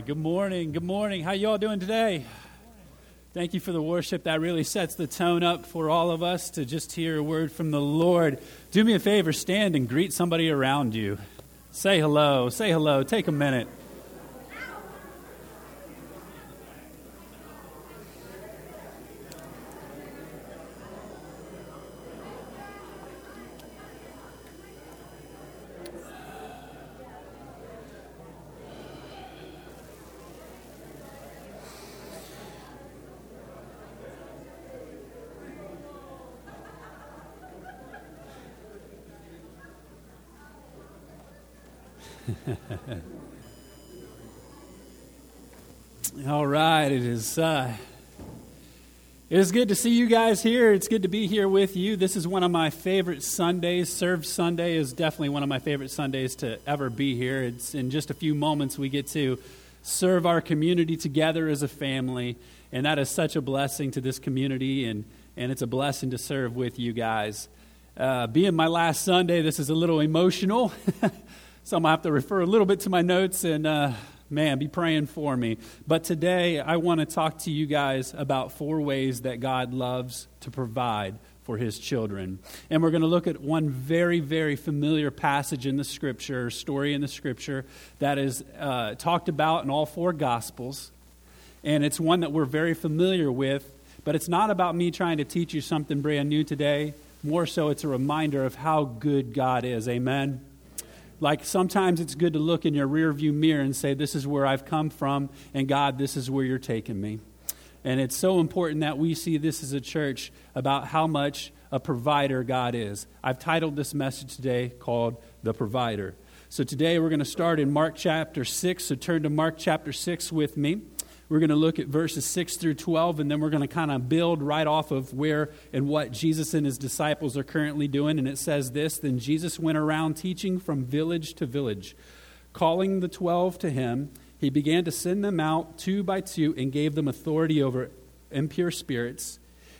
Good morning. Good morning. How you all doing today? Thank you for the worship. That really sets the tone up for all of us to just hear a word from the Lord. Do me a favor, stand and greet somebody around you. Say hello. Say hello. Take a minute. All right, it is. Uh, it is good to see you guys here. It's good to be here with you. This is one of my favorite Sundays. Serve Sunday is definitely one of my favorite Sundays to ever be here. It's in just a few moments we get to serve our community together as a family, and that is such a blessing to this community, and, and it's a blessing to serve with you guys. Uh, being my last Sunday, this is a little emotional. So I'm to have to refer a little bit to my notes and, uh, man, be praying for me. But today I want to talk to you guys about four ways that God loves to provide for his children. And we're going to look at one very, very familiar passage in the scripture, story in the scripture that is uh, talked about in all four gospels. And it's one that we're very familiar with, but it's not about me trying to teach you something brand new today. More so, it's a reminder of how good God is. Amen. Like sometimes it's good to look in your rearview mirror and say, This is where I've come from, and God, this is where you're taking me. And it's so important that we see this as a church about how much a provider God is. I've titled this message today called The Provider. So today we're going to start in Mark chapter 6. So turn to Mark chapter 6 with me. We're going to look at verses 6 through 12, and then we're going to kind of build right off of where and what Jesus and his disciples are currently doing. And it says this Then Jesus went around teaching from village to village, calling the twelve to him. He began to send them out two by two and gave them authority over impure spirits.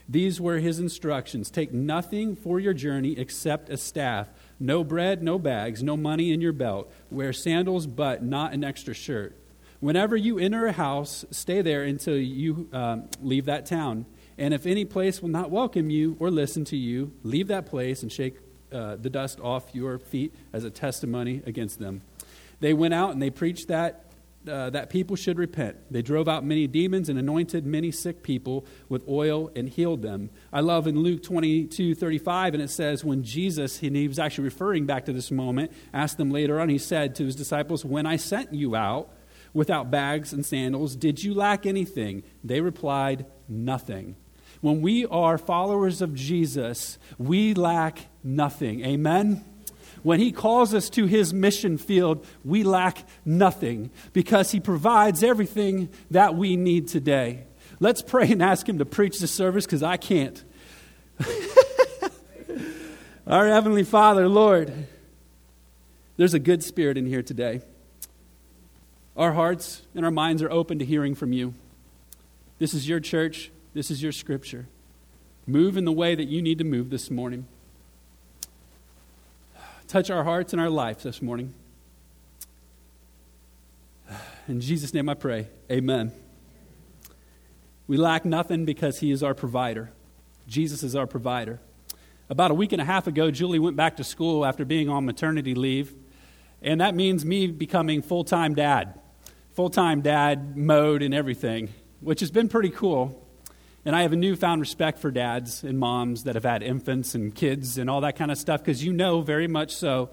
These were his instructions Take nothing for your journey except a staff, no bread, no bags, no money in your belt. Wear sandals, but not an extra shirt. Whenever you enter a house, stay there until you um, leave that town. And if any place will not welcome you or listen to you, leave that place and shake uh, the dust off your feet as a testimony against them. They went out and they preached that, uh, that people should repent. They drove out many demons and anointed many sick people with oil and healed them. I love in Luke 22 35, and it says, When Jesus, and he was actually referring back to this moment, asked them later on, he said to his disciples, When I sent you out, without bags and sandals. Did you lack anything? They replied, Nothing. When we are followers of Jesus, we lack nothing. Amen? When he calls us to his mission field, we lack nothing because he provides everything that we need today. Let's pray and ask him to preach the service because I can't. Our Heavenly Father, Lord, there's a good spirit in here today. Our hearts and our minds are open to hearing from you. This is your church. This is your scripture. Move in the way that you need to move this morning. Touch our hearts and our lives this morning. In Jesus' name I pray. Amen. We lack nothing because He is our provider. Jesus is our provider. About a week and a half ago, Julie went back to school after being on maternity leave, and that means me becoming full time dad full time dad mode and everything, which has been pretty cool. And I have a newfound respect for dads and moms that have had infants and kids and all that kind of stuff because you know very much so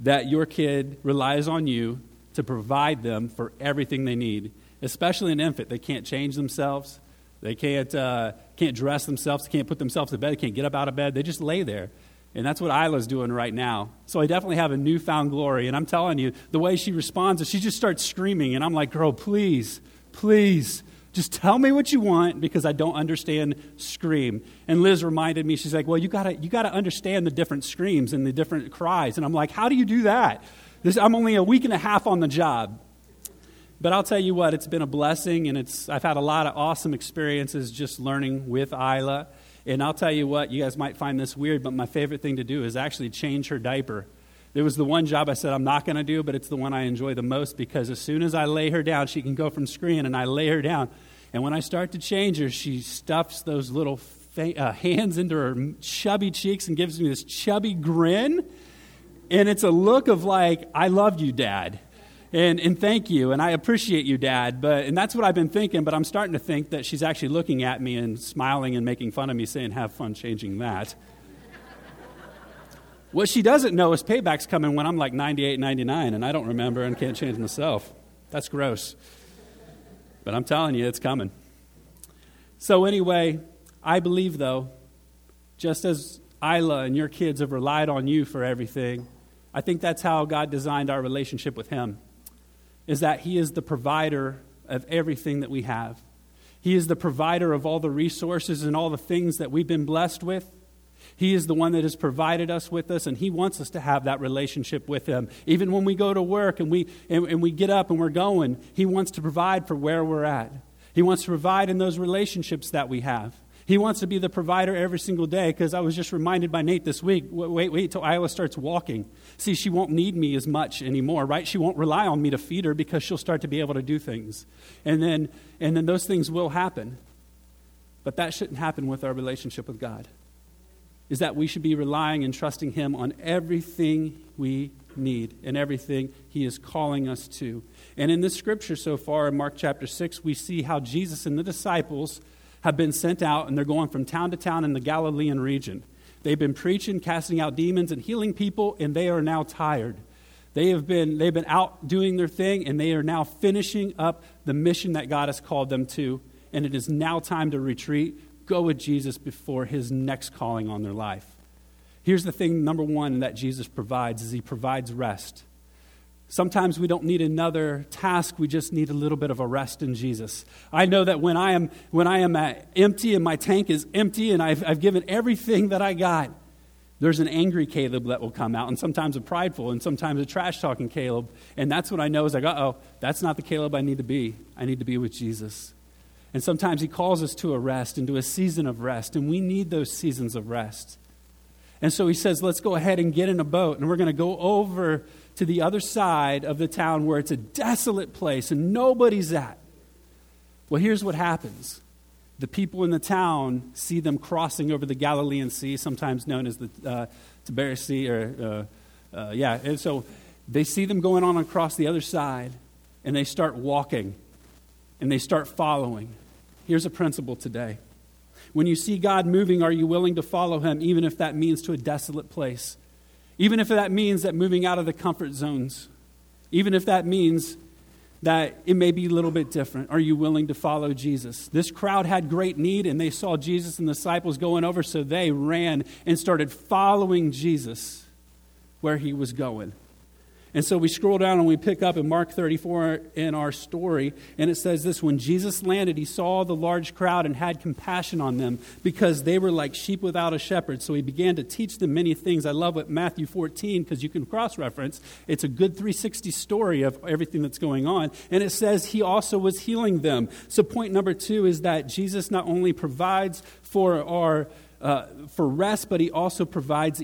that your kid relies on you to provide them for everything they need, especially an infant. They can't change themselves, they can't, uh, can't dress themselves, they can't put themselves to bed, they can't get up out of bed. They just lay there. And that's what Isla's doing right now. So I definitely have a newfound glory. And I'm telling you, the way she responds is she just starts screaming. And I'm like, girl, please, please, just tell me what you want because I don't understand scream. And Liz reminded me, she's like, well, you got to you gotta understand the different screams and the different cries. And I'm like, how do you do that? This, I'm only a week and a half on the job. But I'll tell you what, it's been a blessing, and it's, I've had a lot of awesome experiences just learning with Isla. And I'll tell you what, you guys might find this weird, but my favorite thing to do is actually change her diaper. It was the one job I said I'm not going to do, but it's the one I enjoy the most because as soon as I lay her down, she can go from screen, and I lay her down. And when I start to change her, she stuffs those little fa- uh, hands into her chubby cheeks and gives me this chubby grin. And it's a look of like, I love you, Dad. And, and thank you, and I appreciate you, Dad. But, and that's what I've been thinking, but I'm starting to think that she's actually looking at me and smiling and making fun of me, saying, Have fun changing that. what she doesn't know is payback's coming when I'm like 98, 99, and I don't remember and can't change myself. That's gross. But I'm telling you, it's coming. So, anyway, I believe, though, just as Isla and your kids have relied on you for everything, I think that's how God designed our relationship with Him is that He is the provider of everything that we have. He is the provider of all the resources and all the things that we've been blessed with. He is the one that has provided us with us, and He wants us to have that relationship with Him. Even when we go to work and we, and, and we get up and we're going, He wants to provide for where we're at. He wants to provide in those relationships that we have. He wants to be the provider every single day because I was just reminded by Nate this week wait, wait till Isla starts walking. See, she won't need me as much anymore, right? She won't rely on me to feed her because she'll start to be able to do things. And then, and then those things will happen. But that shouldn't happen with our relationship with God. Is that we should be relying and trusting Him on everything we need and everything He is calling us to. And in this scripture so far, in Mark chapter 6, we see how Jesus and the disciples have been sent out, and they're going from town to town in the Galilean region. They've been preaching, casting out demons, and healing people, and they are now tired. They have been, they've been out doing their thing, and they are now finishing up the mission that God has called them to. And it is now time to retreat, go with Jesus before his next calling on their life. Here's the thing number one that Jesus provides is he provides rest. Sometimes we don't need another task, we just need a little bit of a rest in Jesus. I know that when I am, when I am empty and my tank is empty and I've, I've given everything that I got, there's an angry Caleb that will come out, and sometimes a prideful, and sometimes a trash talking Caleb. And that's what I know is like, uh oh, that's not the Caleb I need to be. I need to be with Jesus. And sometimes he calls us to a rest, into a season of rest, and we need those seasons of rest. And so he says, let's go ahead and get in a boat, and we're going to go over to the other side of the town where it's a desolate place and nobody's at. Well, here's what happens the people in the town see them crossing over the Galilean Sea, sometimes known as the uh, Tiberias Sea, or uh, uh, yeah. And so they see them going on across the other side, and they start walking, and they start following. Here's a principle today. When you see God moving, are you willing to follow him, even if that means to a desolate place? Even if that means that moving out of the comfort zones, even if that means that it may be a little bit different. Are you willing to follow Jesus? This crowd had great need, and they saw Jesus and the disciples going over, so they ran and started following Jesus where he was going. And so we scroll down and we pick up in Mark 34 in our story, and it says this When Jesus landed, he saw the large crowd and had compassion on them because they were like sheep without a shepherd. So he began to teach them many things. I love what Matthew 14, because you can cross reference. It's a good 360 story of everything that's going on. And it says he also was healing them. So, point number two is that Jesus not only provides for our uh, for rest, but he also provides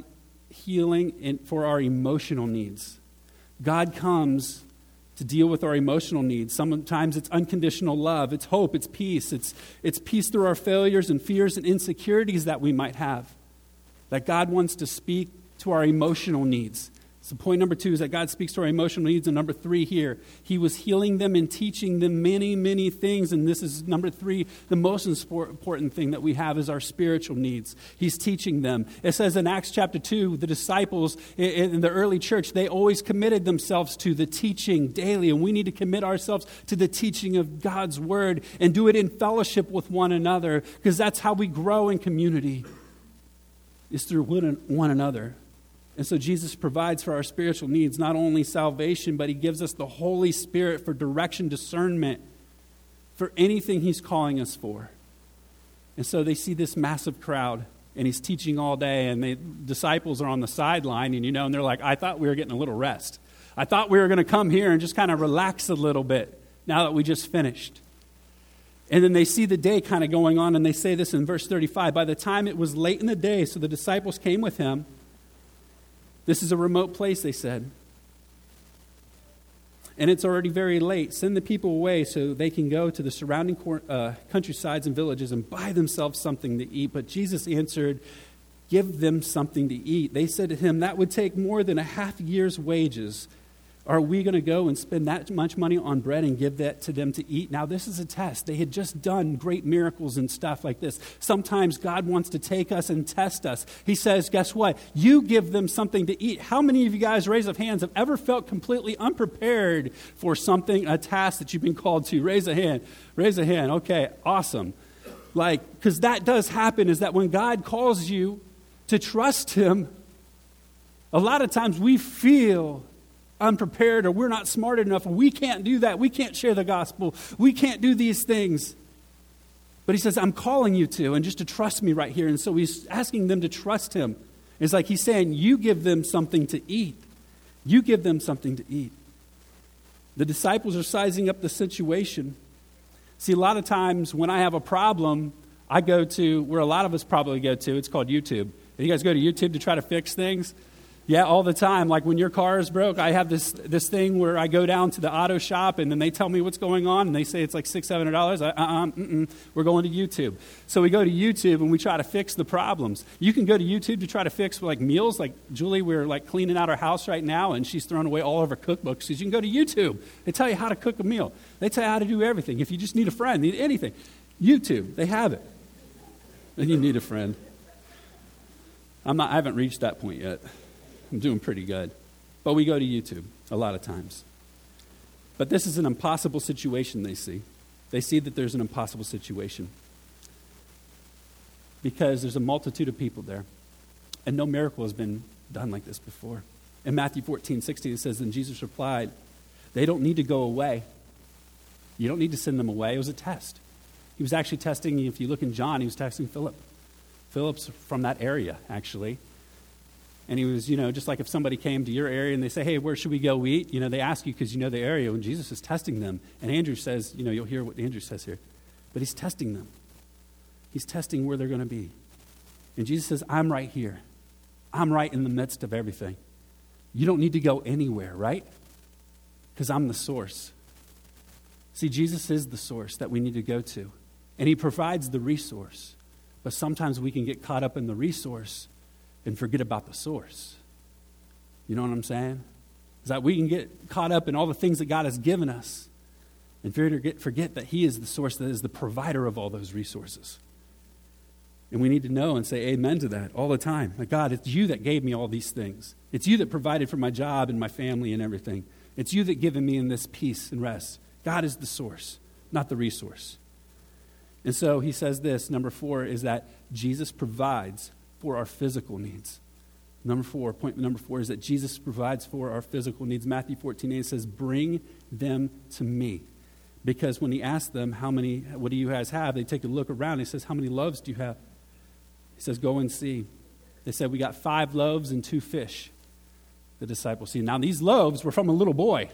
healing in, for our emotional needs. God comes to deal with our emotional needs. Sometimes it's unconditional love, it's hope, it's peace, it's, it's peace through our failures and fears and insecurities that we might have. That God wants to speak to our emotional needs. So, point number two is that God speaks to our emotional needs. And number three here, He was healing them and teaching them many, many things. And this is number three, the most important thing that we have is our spiritual needs. He's teaching them. It says in Acts chapter 2, the disciples in the early church, they always committed themselves to the teaching daily. And we need to commit ourselves to the teaching of God's word and do it in fellowship with one another because that's how we grow in community, is through one another. And so Jesus provides for our spiritual needs not only salvation, but he gives us the Holy Spirit for direction, discernment, for anything he's calling us for. And so they see this massive crowd, and he's teaching all day, and the disciples are on the sideline, and you know, and they're like, I thought we were getting a little rest. I thought we were going to come here and just kind of relax a little bit now that we just finished. And then they see the day kind of going on, and they say this in verse 35 By the time it was late in the day, so the disciples came with him This is a remote place, they said. And it's already very late. Send the people away so they can go to the surrounding uh, countrysides and villages and buy themselves something to eat. But Jesus answered, Give them something to eat. They said to him, That would take more than a half year's wages. Are we going to go and spend that much money on bread and give that to them to eat? Now, this is a test. They had just done great miracles and stuff like this. Sometimes God wants to take us and test us. He says, Guess what? You give them something to eat. How many of you guys, raise of hands, have ever felt completely unprepared for something, a task that you've been called to? Raise a hand. Raise a hand. Okay, awesome. Like, because that does happen, is that when God calls you to trust Him, a lot of times we feel unprepared or we're not smart enough or we can't do that. We can't share the gospel. We can't do these things. But he says, I'm calling you to, and just to trust me right here. And so he's asking them to trust him. It's like he's saying, You give them something to eat. You give them something to eat. The disciples are sizing up the situation. See, a lot of times when I have a problem, I go to where a lot of us probably go to. It's called YouTube. You guys go to YouTube to try to fix things? Yeah, all the time. Like when your car is broke, I have this, this thing where I go down to the auto shop and then they tell me what's going on and they say it's like six, seven hundred dollars. Uh uh we're going to YouTube. So we go to YouTube and we try to fix the problems. You can go to YouTube to try to fix like meals. Like Julie, we're like cleaning out our house right now and she's throwing away all of her cookbooks because you can go to YouTube. They tell you how to cook a meal. They tell you how to do everything. If you just need a friend, need anything, YouTube, they have it. And you need a friend. I'm not, I haven't reached that point yet. I'm doing pretty good. But we go to YouTube a lot of times. But this is an impossible situation they see. They see that there's an impossible situation because there's a multitude of people there. And no miracle has been done like this before. In Matthew 14, 16, it says, Then Jesus replied, They don't need to go away. You don't need to send them away. It was a test. He was actually testing, if you look in John, he was testing Philip. Philip's from that area, actually. And he was, you know, just like if somebody came to your area and they say, hey, where should we go eat? You know, they ask you because you know the area when Jesus is testing them. And Andrew says, you know, you'll hear what Andrew says here. But he's testing them. He's testing where they're going to be. And Jesus says, I'm right here. I'm right in the midst of everything. You don't need to go anywhere, right? Because I'm the source. See, Jesus is the source that we need to go to. And he provides the resource. But sometimes we can get caught up in the resource and forget about the source. You know what I'm saying? Is that we can get caught up in all the things that God has given us and forget, forget that He is the source that is the provider of all those resources. And we need to know and say amen to that all the time. Like, God, it's you that gave me all these things. It's you that provided for my job and my family and everything. It's you that given me in this peace and rest. God is the source, not the resource. And so he says this number four is that Jesus provides for our physical needs. Number four, point number four is that Jesus provides for our physical needs. Matthew 14, 8 says, Bring them to me. Because when he asked them, How many, what do you guys have? They take a look around. He says, How many loaves do you have? He says, Go and see. They said, We got five loaves and two fish. The disciples see. Now, these loaves were from a little boy.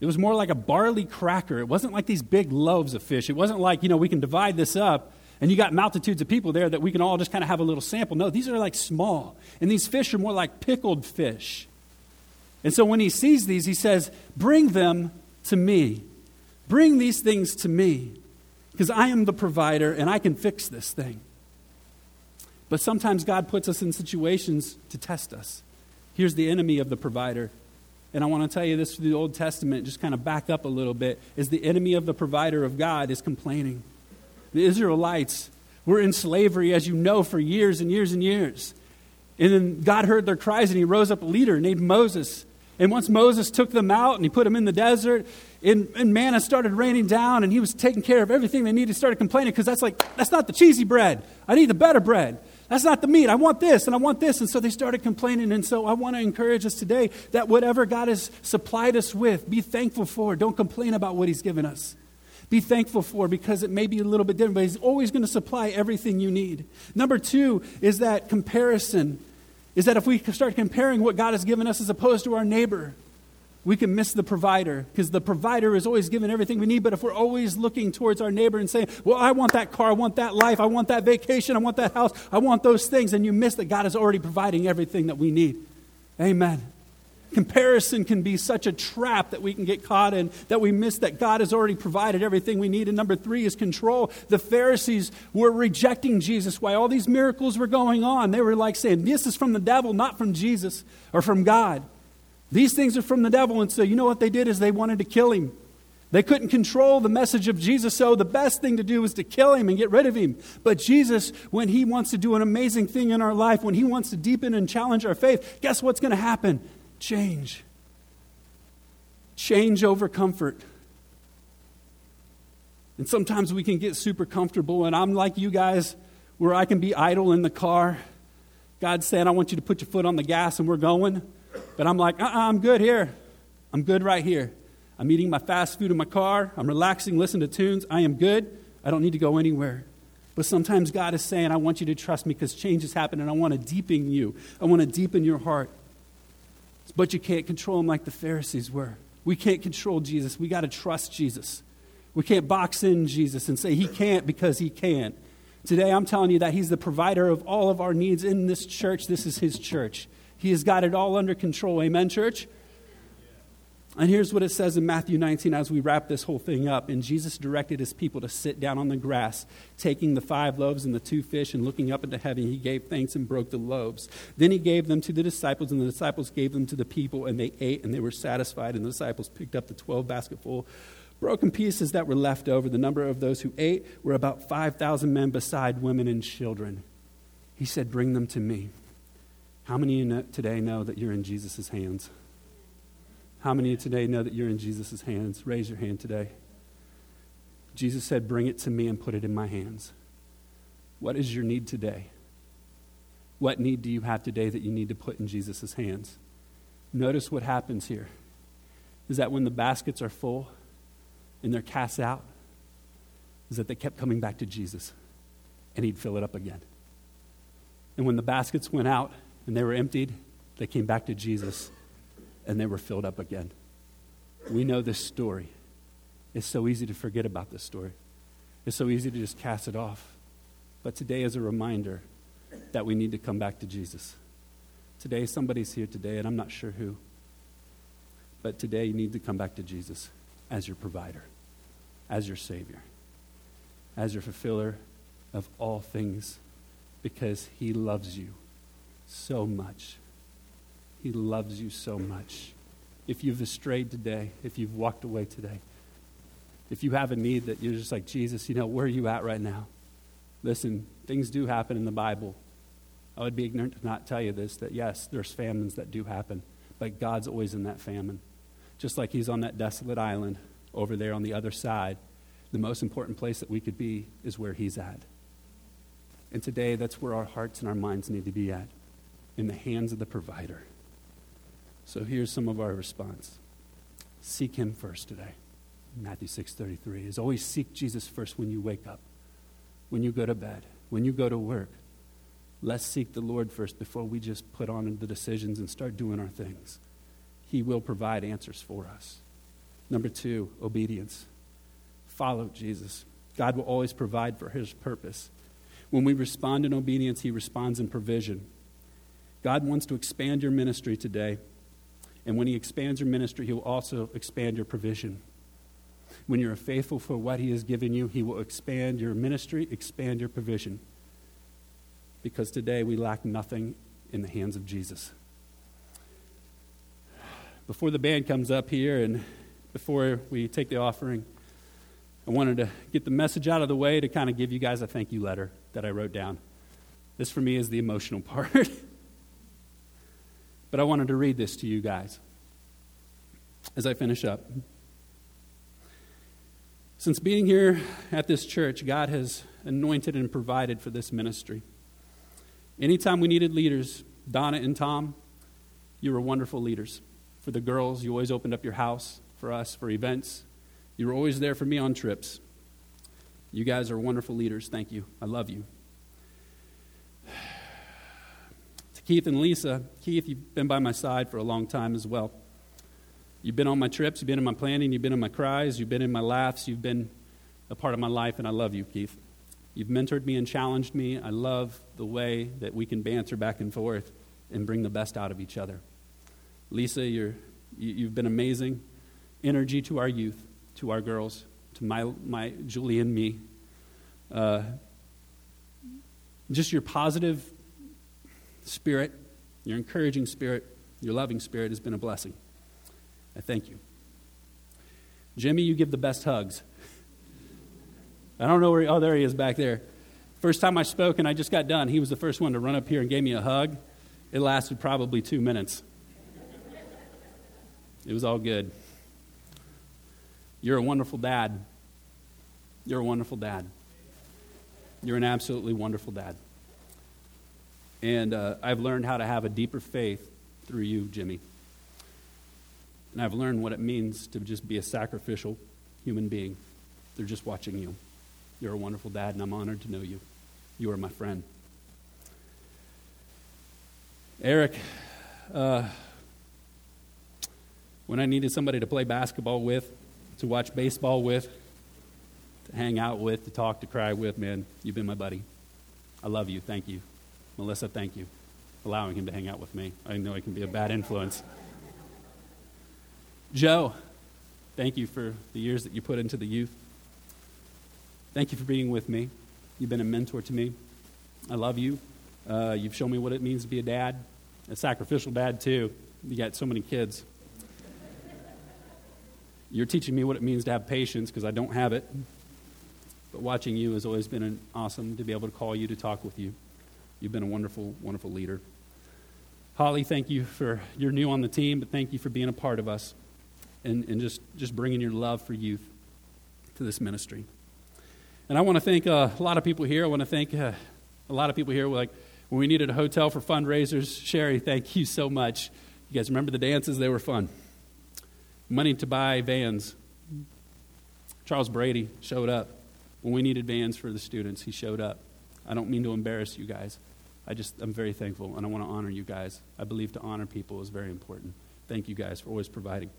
It was more like a barley cracker. It wasn't like these big loaves of fish. It wasn't like, you know, we can divide this up and you got multitudes of people there that we can all just kind of have a little sample. No, these are like small. And these fish are more like pickled fish. And so when he sees these, he says, Bring them to me. Bring these things to me. Because I am the provider and I can fix this thing. But sometimes God puts us in situations to test us. Here's the enemy of the provider. And I want to tell you this through the Old Testament, just kind of back up a little bit, is the enemy of the provider of God is complaining. The Israelites were in slavery, as you know, for years and years and years. And then God heard their cries and he rose up a leader named Moses. And once Moses took them out and he put them in the desert, and, and manna started raining down and he was taking care of everything they needed, started complaining because that's like, that's not the cheesy bread. I need the better bread. That's not the meat. I want this and I want this. And so they started complaining. And so I want to encourage us today that whatever God has supplied us with, be thankful for. Don't complain about what he's given us be thankful for because it may be a little bit different, but He's always going to supply everything you need. Number two is that comparison, is that if we start comparing what God has given us as opposed to our neighbor, we can miss the provider because the provider is always given everything we need. But if we're always looking towards our neighbor and saying, Well, I want that car, I want that life, I want that vacation, I want that house, I want those things, and you miss that God is already providing everything that we need. Amen. Comparison can be such a trap that we can get caught in, that we miss that God has already provided everything we need. And number three is control. The Pharisees were rejecting Jesus while all these miracles were going on. They were like saying, This is from the devil, not from Jesus or from God. These things are from the devil. And so, you know what they did is they wanted to kill him. They couldn't control the message of Jesus, so the best thing to do was to kill him and get rid of him. But Jesus, when he wants to do an amazing thing in our life, when he wants to deepen and challenge our faith, guess what's going to happen? Change. Change over comfort. And sometimes we can get super comfortable, and I'm like you guys, where I can be idle in the car. God's saying, I want you to put your foot on the gas, and we're going. But I'm like, uh uh-uh, I'm good here. I'm good right here. I'm eating my fast food in my car. I'm relaxing, listening to tunes. I am good. I don't need to go anywhere. But sometimes God is saying, I want you to trust me because change has happened and I want to deepen you. I want to deepen your heart. But you can't control him like the Pharisees were. We can't control Jesus. We got to trust Jesus. We can't box in Jesus and say he can't because he can't. Today, I'm telling you that he's the provider of all of our needs in this church. This is his church. He has got it all under control. Amen, church? And here's what it says in Matthew 19 as we wrap this whole thing up. And Jesus directed his people to sit down on the grass, taking the five loaves and the two fish, and looking up into heaven, he gave thanks and broke the loaves. Then he gave them to the disciples, and the disciples gave them to the people, and they ate and they were satisfied. And the disciples picked up the 12 basketful broken pieces that were left over. The number of those who ate were about 5,000 men, beside women and children. He said, Bring them to me. How many of you today know that you're in Jesus' hands? How many of you today know that you're in Jesus' hands? Raise your hand today. Jesus said, Bring it to me and put it in my hands. What is your need today? What need do you have today that you need to put in Jesus' hands? Notice what happens here is that when the baskets are full and they're cast out, is that they kept coming back to Jesus and he'd fill it up again. And when the baskets went out and they were emptied, they came back to Jesus and they were filled up again. We know this story. It's so easy to forget about this story. It's so easy to just cast it off. But today is a reminder that we need to come back to Jesus. Today, somebody's here today, and I'm not sure who. But today, you need to come back to Jesus as your provider, as your Savior, as your fulfiller of all things, because He loves you so much. He loves you so much. If you've strayed today, if you've walked away today, if you have a need that you're just like, Jesus, you know, where are you at right now? Listen, things do happen in the Bible. I would be ignorant to not tell you this that yes, there's famines that do happen, but God's always in that famine. Just like He's on that desolate island over there on the other side, the most important place that we could be is where He's at. And today, that's where our hearts and our minds need to be at in the hands of the provider. So here's some of our response. Seek him first today. Matthew 6:33 is always seek Jesus first when you wake up, when you go to bed, when you go to work. Let's seek the Lord first before we just put on the decisions and start doing our things. He will provide answers for us. Number 2, obedience. Follow Jesus. God will always provide for his purpose. When we respond in obedience, he responds in provision. God wants to expand your ministry today. And when He expands your ministry, He will also expand your provision. When you're faithful for what He has given you, He will expand your ministry, expand your provision. Because today we lack nothing in the hands of Jesus. Before the band comes up here and before we take the offering, I wanted to get the message out of the way to kind of give you guys a thank you letter that I wrote down. This for me is the emotional part. But I wanted to read this to you guys as I finish up. Since being here at this church, God has anointed and provided for this ministry. Anytime we needed leaders, Donna and Tom, you were wonderful leaders. For the girls, you always opened up your house for us for events. You were always there for me on trips. You guys are wonderful leaders. Thank you. I love you. Keith and Lisa. Keith, you've been by my side for a long time as well. You've been on my trips, you've been in my planning, you've been in my cries, you've been in my laughs, you've been a part of my life, and I love you, Keith. You've mentored me and challenged me. I love the way that we can banter back and forth and bring the best out of each other. Lisa, you're, you, you've been amazing. Energy to our youth, to our girls, to my, my Julie and me. Uh, just your positive spirit, your encouraging spirit, your loving spirit has been a blessing. I thank you. Jimmy, you give the best hugs. I don't know where, he, oh, there he is back there. First time I spoke and I just got done, he was the first one to run up here and gave me a hug. It lasted probably two minutes. It was all good. You're a wonderful dad. You're a wonderful dad. You're an absolutely wonderful dad. And uh, I've learned how to have a deeper faith through you, Jimmy. And I've learned what it means to just be a sacrificial human being. They're just watching you. You're a wonderful dad, and I'm honored to know you. You are my friend. Eric, uh, when I needed somebody to play basketball with, to watch baseball with, to hang out with, to talk, to cry with, man, you've been my buddy. I love you. Thank you. Melissa, thank you. Allowing him to hang out with me. I know he can be a bad influence. Joe, thank you for the years that you put into the youth. Thank you for being with me. You've been a mentor to me. I love you. Uh, you've shown me what it means to be a dad, a sacrificial dad, too. You got so many kids. You're teaching me what it means to have patience because I don't have it. But watching you has always been an awesome to be able to call you to talk with you. You've been a wonderful, wonderful leader. Holly, thank you for, you're new on the team, but thank you for being a part of us and, and just, just bringing your love for youth to this ministry. And I want to thank uh, a lot of people here. I want to thank uh, a lot of people here. Like when we needed a hotel for fundraisers, Sherry, thank you so much. You guys remember the dances? They were fun money to buy vans. Charles Brady showed up. When we needed vans for the students, he showed up. I don't mean to embarrass you guys. I just, I'm very thankful and I want to honor you guys. I believe to honor people is very important. Thank you guys for always providing.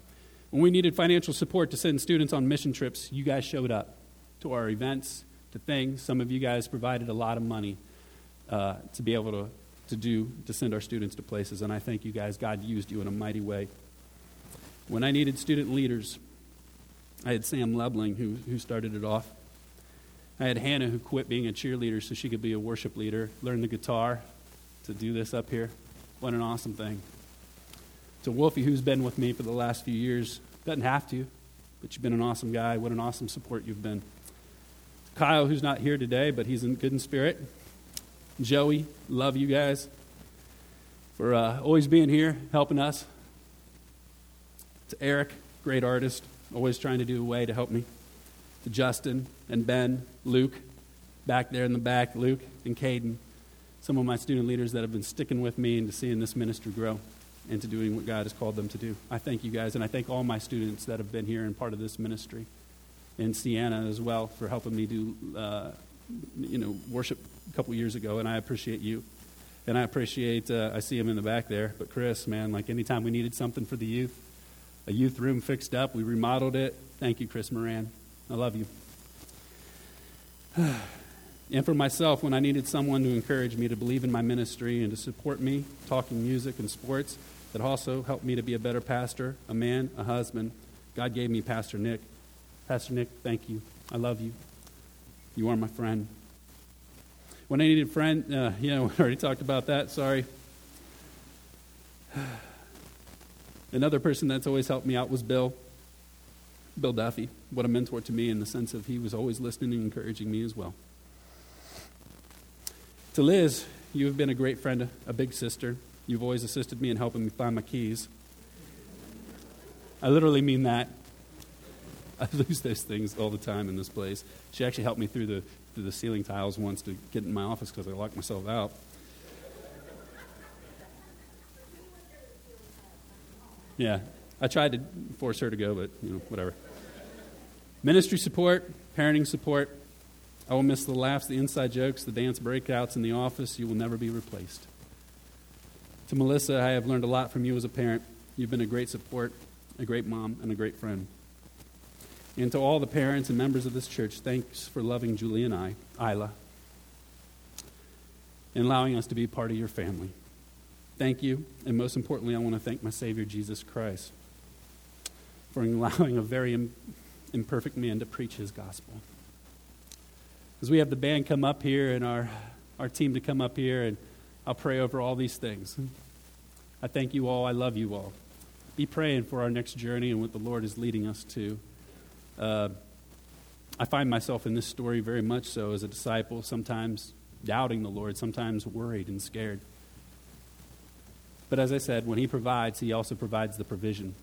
When we needed financial support to send students on mission trips, you guys showed up to our events, to things. Some of you guys provided a lot of money uh, to be able to, to do, to send our students to places. And I thank you guys. God used you in a mighty way. When I needed student leaders, I had Sam Lebling who, who started it off. I had Hannah who quit being a cheerleader so she could be a worship leader, learn the guitar to do this up here. What an awesome thing. To Wolfie, who's been with me for the last few years, doesn't have to, but you've been an awesome guy. What an awesome support you've been. Kyle, who's not here today, but he's in good in spirit. Joey, love you guys for uh, always being here, helping us to Eric, great artist, always trying to do a way to help me. To Justin and Ben, Luke, back there in the back, Luke and Caden, some of my student leaders that have been sticking with me and to seeing this ministry grow and to doing what God has called them to do. I thank you guys, and I thank all my students that have been here and part of this ministry, and Sienna as well for helping me do, uh, you know, worship a couple years ago, and I appreciate you. And I appreciate, uh, I see him in the back there, but Chris, man, like anytime we needed something for the youth, a youth room fixed up. We remodeled it. Thank you, Chris Moran. I love you. and for myself, when I needed someone to encourage me to believe in my ministry and to support me, talking music and sports, that also helped me to be a better pastor, a man, a husband, God gave me Pastor Nick. Pastor Nick, thank you. I love you. You are my friend. When I needed a friend, uh, you know, we already talked about that. Sorry. Another person that's always helped me out was Bill. Bill Duffy. What a mentor to me in the sense of he was always listening and encouraging me as well. To Liz, you have been a great friend, a big sister. You've always assisted me in helping me find my keys. I literally mean that. I lose those things all the time in this place. She actually helped me through the, through the ceiling tiles once to get in my office because I locked myself out. Yeah, I tried to force her to go, but you know, whatever. Ministry support, parenting support. I will miss the laughs, the inside jokes, the dance breakouts in the office. You will never be replaced. To Melissa, I have learned a lot from you as a parent. You've been a great support, a great mom, and a great friend. And to all the parents and members of this church, thanks for loving Julie and I, Isla, and allowing us to be part of your family. thank you. And most importantly, I want to thank my Savior, Jesus Christ, for allowing a very imperfect man to preach his gospel. As we have the band come up here and our, our team to come up here, and I'll pray over all these things. I thank you all. I love you all. Be praying for our next journey and what the Lord is leading us to. Uh, I find myself in this story very much so as a disciple, sometimes doubting the Lord, sometimes worried and scared. But as I said, when He provides, He also provides the provision.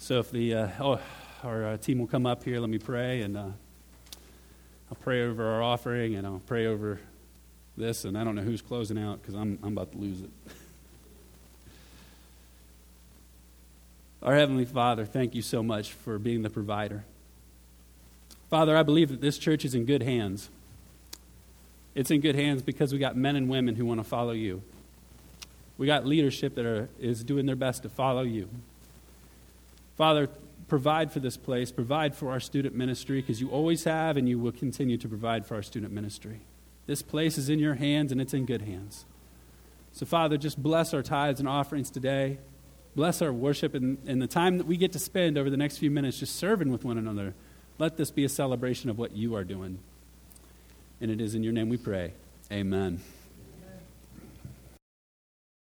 So if the uh, oh, our uh, team will come up here, let me pray, and uh, I'll pray over our offering, and I'll pray over this, and I don't know who's closing out because I'm, I'm about to lose it. Our Heavenly Father, thank you so much for being the provider. Father, I believe that this church is in good hands. It's in good hands because we got men and women who want to follow you. We got leadership that are, is doing their best to follow you. Father, provide for this place, provide for our student ministry, because you always have and you will continue to provide for our student ministry. This place is in your hands and it's in good hands. So, Father, just bless our tithes and offerings today. Bless our worship and, and the time that we get to spend over the next few minutes just serving with one another. Let this be a celebration of what you are doing. And it is in your name we pray. Amen.